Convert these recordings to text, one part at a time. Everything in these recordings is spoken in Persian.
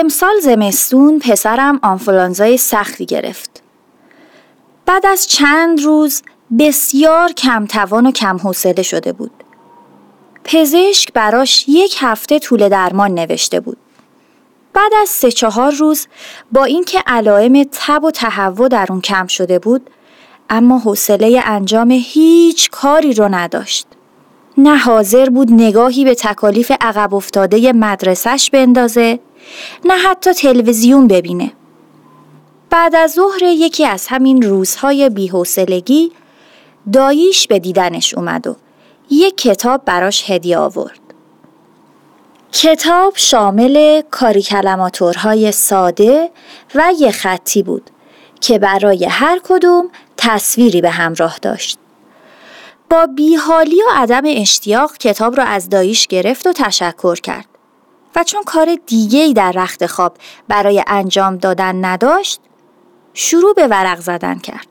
امسال زمستون پسرم آنفولانزای سختی گرفت. بعد از چند روز بسیار کمتوان و کم حوصله شده بود. پزشک براش یک هفته طول درمان نوشته بود. بعد از سه چهار روز با اینکه علائم تب و تهوع در اون کم شده بود اما حوصله انجام هیچ کاری رو نداشت. نه حاضر بود نگاهی به تکالیف عقب افتاده مدرسش بندازه نه حتی تلویزیون ببینه. بعد از ظهر یکی از همین روزهای بیحوصلگی داییش به دیدنش اومد و یک کتاب براش هدیه آورد. کتاب شامل کاری کلماتورهای ساده و یه خطی بود که برای هر کدوم تصویری به همراه داشت. با بیحالی و عدم اشتیاق کتاب را از داییش گرفت و تشکر کرد. و چون کار دیگه در رخت خواب برای انجام دادن نداشت شروع به ورق زدن کرد.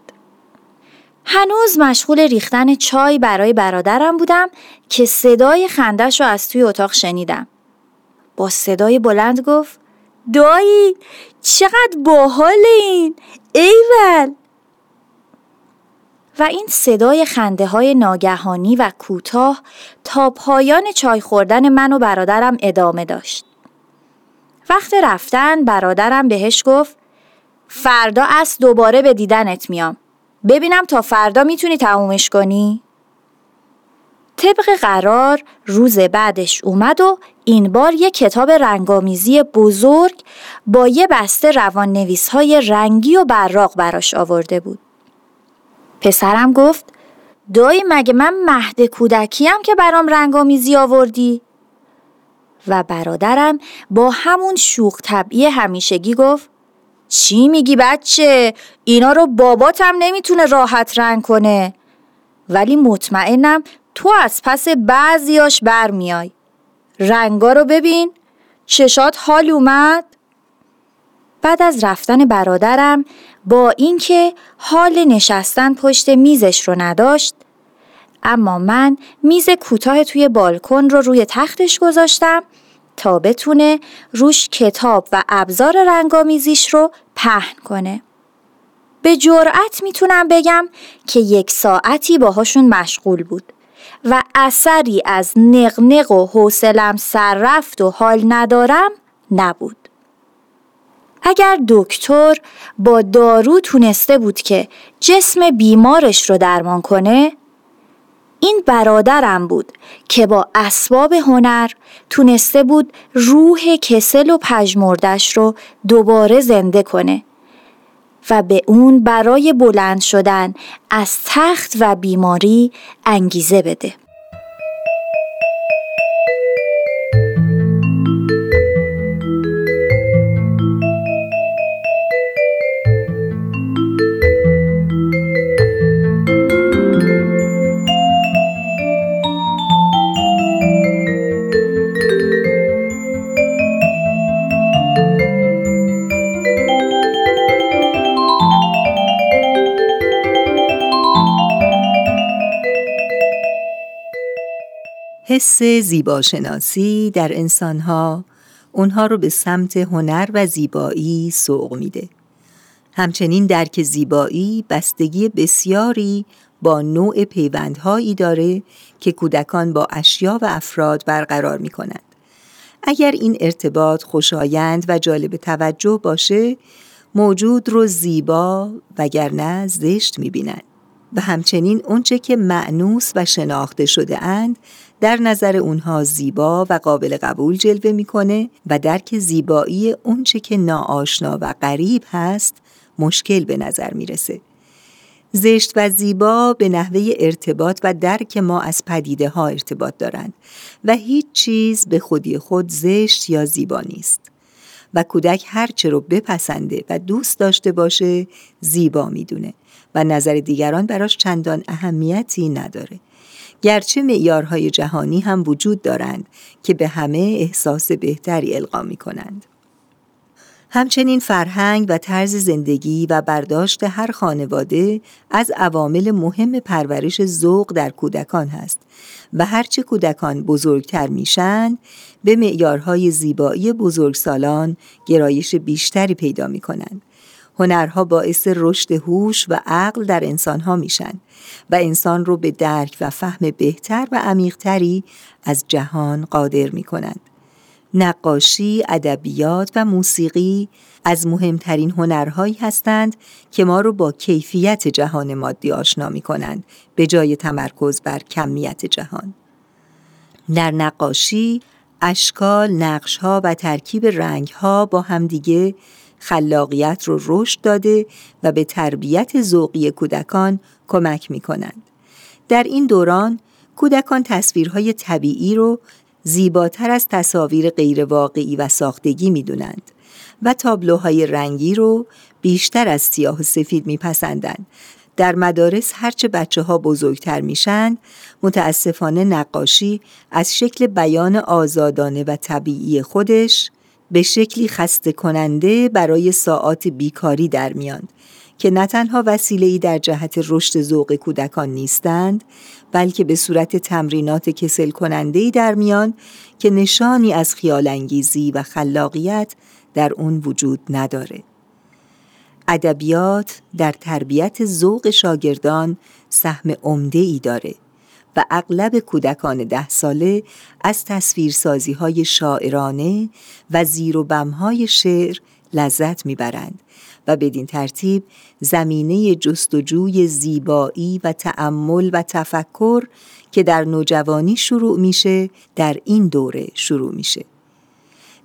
هنوز مشغول ریختن چای برای برادرم بودم که صدای خندش رو از توی اتاق شنیدم. با صدای بلند گفت دایی چقدر باحال این ایول و این صدای خنده های ناگهانی و کوتاه تا پایان چای خوردن من و برادرم ادامه داشت. وقت رفتن برادرم بهش گفت فردا از دوباره به دیدنت میام. ببینم تا فردا می‌تونی تمومش کنی؟ طبق قرار روز بعدش اومد و این بار یه کتاب رنگامیزی بزرگ با یه بسته روان نویس های رنگی و براق براش آورده بود. پسرم گفت دایی مگه من مهد کودکیم که برام رنگامیزی آوردی؟ و برادرم با همون شوخ طبعی همیشگی گفت چی میگی بچه؟ اینا رو باباتم نمی‌تونه راحت رنگ کنه ولی مطمئنم تو از پس بعضیاش برمیای رنگا رو ببین چشات حال اومد بعد از رفتن برادرم با اینکه حال نشستن پشت میزش رو نداشت اما من میز کوتاه توی بالکن رو روی تختش گذاشتم تا بتونه روش کتاب و ابزار رنگامیزیش رو پهن کنه. به جرأت می‌تونم بگم که یک ساعتی باهاشون مشغول بود و اثری از نقنق و حوصلم سر رفت و حال ندارم نبود. اگر دکتر با دارو تونسته بود که جسم بیمارش رو درمان کنه این برادرم بود که با اسباب هنر تونسته بود روح کسل و پژمردش رو دوباره زنده کنه و به اون برای بلند شدن از تخت و بیماری انگیزه بده. حس زیباشناسی در انسانها اونها رو به سمت هنر و زیبایی سوق میده. همچنین درک زیبایی بستگی بسیاری با نوع پیوندهایی داره که کودکان با اشیا و افراد برقرار می کنند. اگر این ارتباط خوشایند و جالب توجه باشه موجود رو زیبا وگرنه زشت می بینند. و همچنین اونچه که معنوس و شناخته شده اند در نظر اونها زیبا و قابل قبول جلوه می‌کنه و درک زیبایی اونچه که ناآشنا و غریب هست مشکل به نظر می‌رسه. زشت و زیبا به نحوه ارتباط و درک ما از پدیده ها ارتباط دارند و هیچ چیز به خودی خود زشت یا زیبا نیست و کودک هرچه رو بپسنده و دوست داشته باشه زیبا می‌دونه و نظر دیگران براش چندان اهمیتی نداره گرچه معیارهای جهانی هم وجود دارند که به همه احساس بهتری القا می کنند. همچنین فرهنگ و طرز زندگی و برداشت هر خانواده از عوامل مهم پرورش ذوق در کودکان هست و هرچه کودکان بزرگتر میشن به معیارهای زیبایی بزرگسالان گرایش بیشتری پیدا می کنند. هنرها باعث رشد هوش و عقل در انسانها میشن و انسان رو به درک و فهم بهتر و عمیقتری از جهان قادر می کنند. نقاشی، ادبیات و موسیقی از مهمترین هنرهایی هستند که ما رو با کیفیت جهان مادی آشنا می کنند به جای تمرکز بر کمیت جهان. در نقاشی، اشکال، نقشها و ترکیب رنگها با همدیگه خلاقیت رو رشد داده و به تربیت ذوقی کودکان کمک می کنند. در این دوران کودکان تصویرهای طبیعی رو زیباتر از تصاویر غیرواقعی و ساختگی می دونند و تابلوهای رنگی رو بیشتر از سیاه و سفید میپسندند. در مدارس هرچه بچه ها بزرگتر میشن متاسفانه نقاشی از شکل بیان آزادانه و طبیعی خودش به شکلی خسته کننده برای ساعات بیکاری در میان که نه تنها وسیله‌ای در جهت رشد ذوق کودکان نیستند بلکه به صورت تمرینات کسل کننده در میان که نشانی از خیال انگیزی و خلاقیت در اون وجود نداره. ادبیات در تربیت ذوق شاگردان سهم عمده ای داره و اغلب کودکان ده ساله از تصویرسازی های شاعرانه و زیر و بمهای شعر لذت می‌برند و بدین ترتیب زمینه جستجوی زیبایی و تأمل و تفکر که در نوجوانی شروع میشه در این دوره شروع میشه.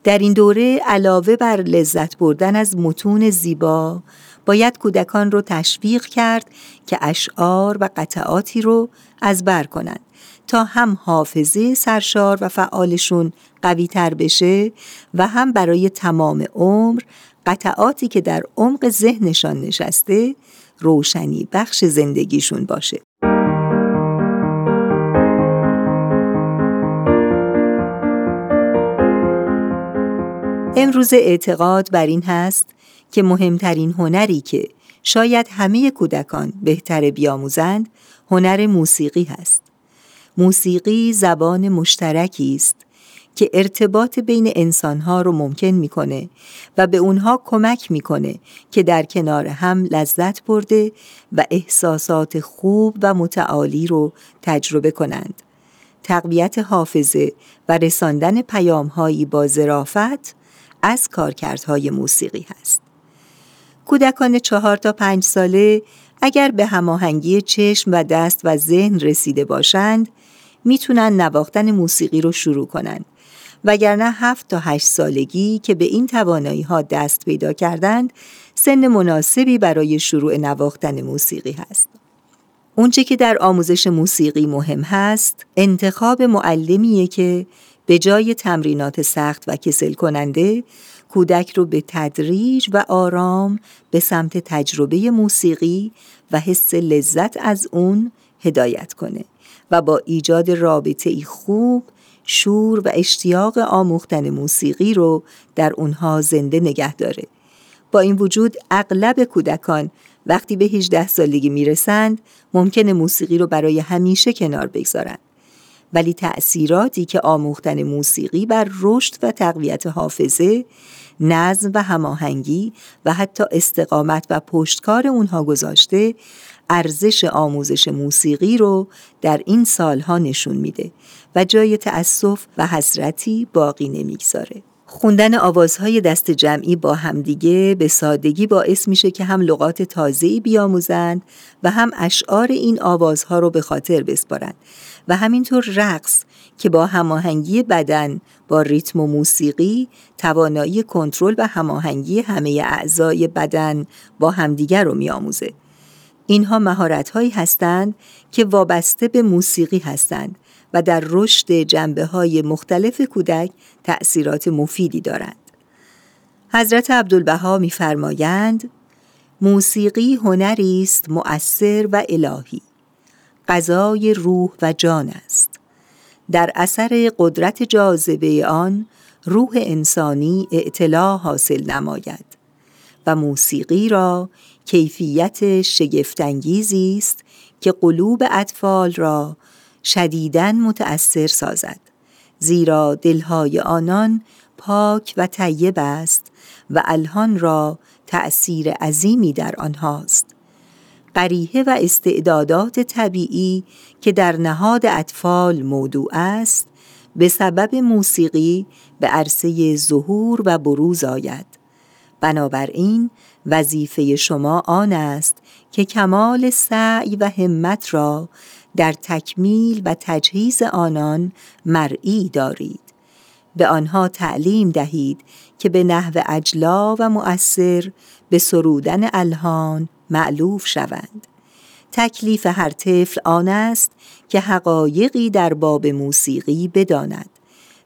در این دوره علاوه بر لذت بردن از متون زیبا باید کودکان رو تشویق کرد که اشعار و قطعاتی رو از بر کنند تا هم حافظه سرشار و فعالشون قوی تر بشه و هم برای تمام عمر قطعاتی که در عمق ذهنشان نشسته روشنی بخش زندگیشون باشه. امروز اعتقاد بر این هست که مهمترین هنری که شاید همه کودکان بهتر بیاموزند هنر موسیقی هست. موسیقی زبان مشترکی است که ارتباط بین انسانها رو ممکن می‌کنه و به اونها کمک می‌کنه که در کنار هم لذت برده و احساسات خوب و متعالی رو تجربه کنند. تقویت حافظه و رساندن پیامهایی با ظرافت از کارکردهای موسیقی هست. کودکان چهار تا پنج ساله اگر به هماهنگی چشم و دست و ذهن رسیده باشند می‌تونن نواختن موسیقی رو شروع کنند وگرنه هفت تا هشت سالگی که به این توانایی ها دست پیدا کردند سن مناسبی برای شروع نواختن موسیقی هست. اونچه که در آموزش موسیقی مهم هست انتخاب معلمیه که به جای تمرینات سخت و کسل کننده کودک رو به تدریج و آرام به سمت تجربه موسیقی و حس لذت از اون هدایت کنه و با ایجاد رابطه ای خوب شور و اشتیاق آموختن موسیقی رو در اونها زنده نگه داره. با این وجود اغلب کودکان وقتی به 18 سالگی می‌رسند ممکنه موسیقی رو برای همیشه کنار بگذارند. ولی تأثیراتی که آموختن موسیقی بر رشد و تقویت حافظه، نظم و هماهنگی و حتی استقامت و پشتکار اونها گذاشته ارزش آموزش موسیقی رو در این سالها نشون میده و جای تأسف و حسرتی باقی نمی‌گذاره. خوندن آوازهای دست جمعی با همدیگه به سادگی باعث میشه که هم لغات تازه‌ای بیاموزند و هم اشعار این آوازها رو به خاطر بسپارند و همینطور رقص که با هماهنگی بدن با ریتم و موسیقی توانایی کنترل و هماهنگی همه اعضای بدن با همدیگر رو میآموزه اینها مهارت هایی هستند که وابسته به موسیقی هستند و در رشد جنبه های مختلف کودک تأثیرات مفیدی دارند. حضرت عبدالبها میفرمایند موسیقی هنری است مؤثر و الهی غذای روح و جان است. در اثر قدرت جاذبه آن روح انسانی اعتلاع حاصل نماید و موسیقی را کیفیت شگفتانگیزی است که قلوب اطفال را شدیداً متأثر سازد زیرا دلهای آنان پاک و طیب است و الهان را تأثیر عظیمی در آنهاست. قریه و استعدادات طبیعی که در نهاد اطفال موضوع است به سبب موسیقی به عرصه ظهور و بروز آید. بنابراین وظیفه شما آن است که کمال سعی و همت را در تکمیل و تجهیز آنان مرئی دارید. به آنها تعلیم دهید که به نحو اجلا و مؤثر به سرودن الهان معلوف شوند. تکلیف هر طفل آن است که حقایقی در باب موسیقی بداند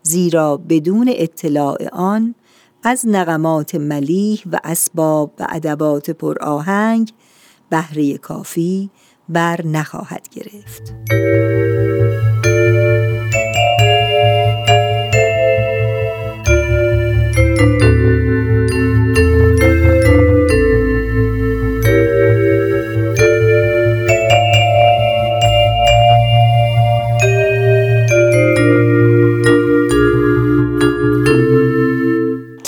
زیرا بدون اطلاع آن از نغمات ملیح و اسباب و ادبات پرآهنگ بهره کافی بر نخواهد گرفت.